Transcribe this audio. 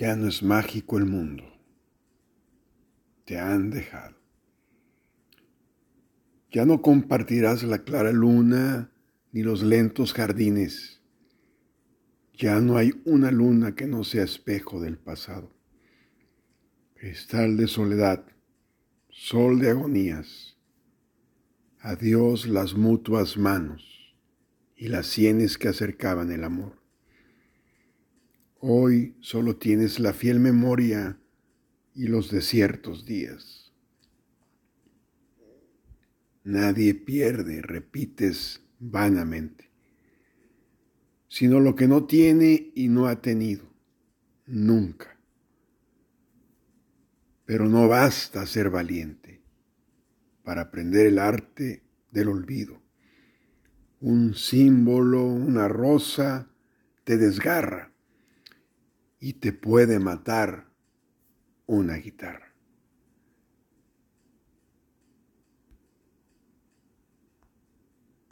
Ya no es mágico el mundo. Te han dejado. Ya no compartirás la clara luna ni los lentos jardines. Ya no hay una luna que no sea espejo del pasado. Cristal de soledad, sol de agonías. Adiós las mutuas manos y las sienes que acercaban el amor. Hoy solo tienes la fiel memoria y los desiertos días. Nadie pierde, repites vanamente, sino lo que no tiene y no ha tenido, nunca. Pero no basta ser valiente para aprender el arte del olvido. Un símbolo, una rosa, te desgarra y te puede matar una guitarra.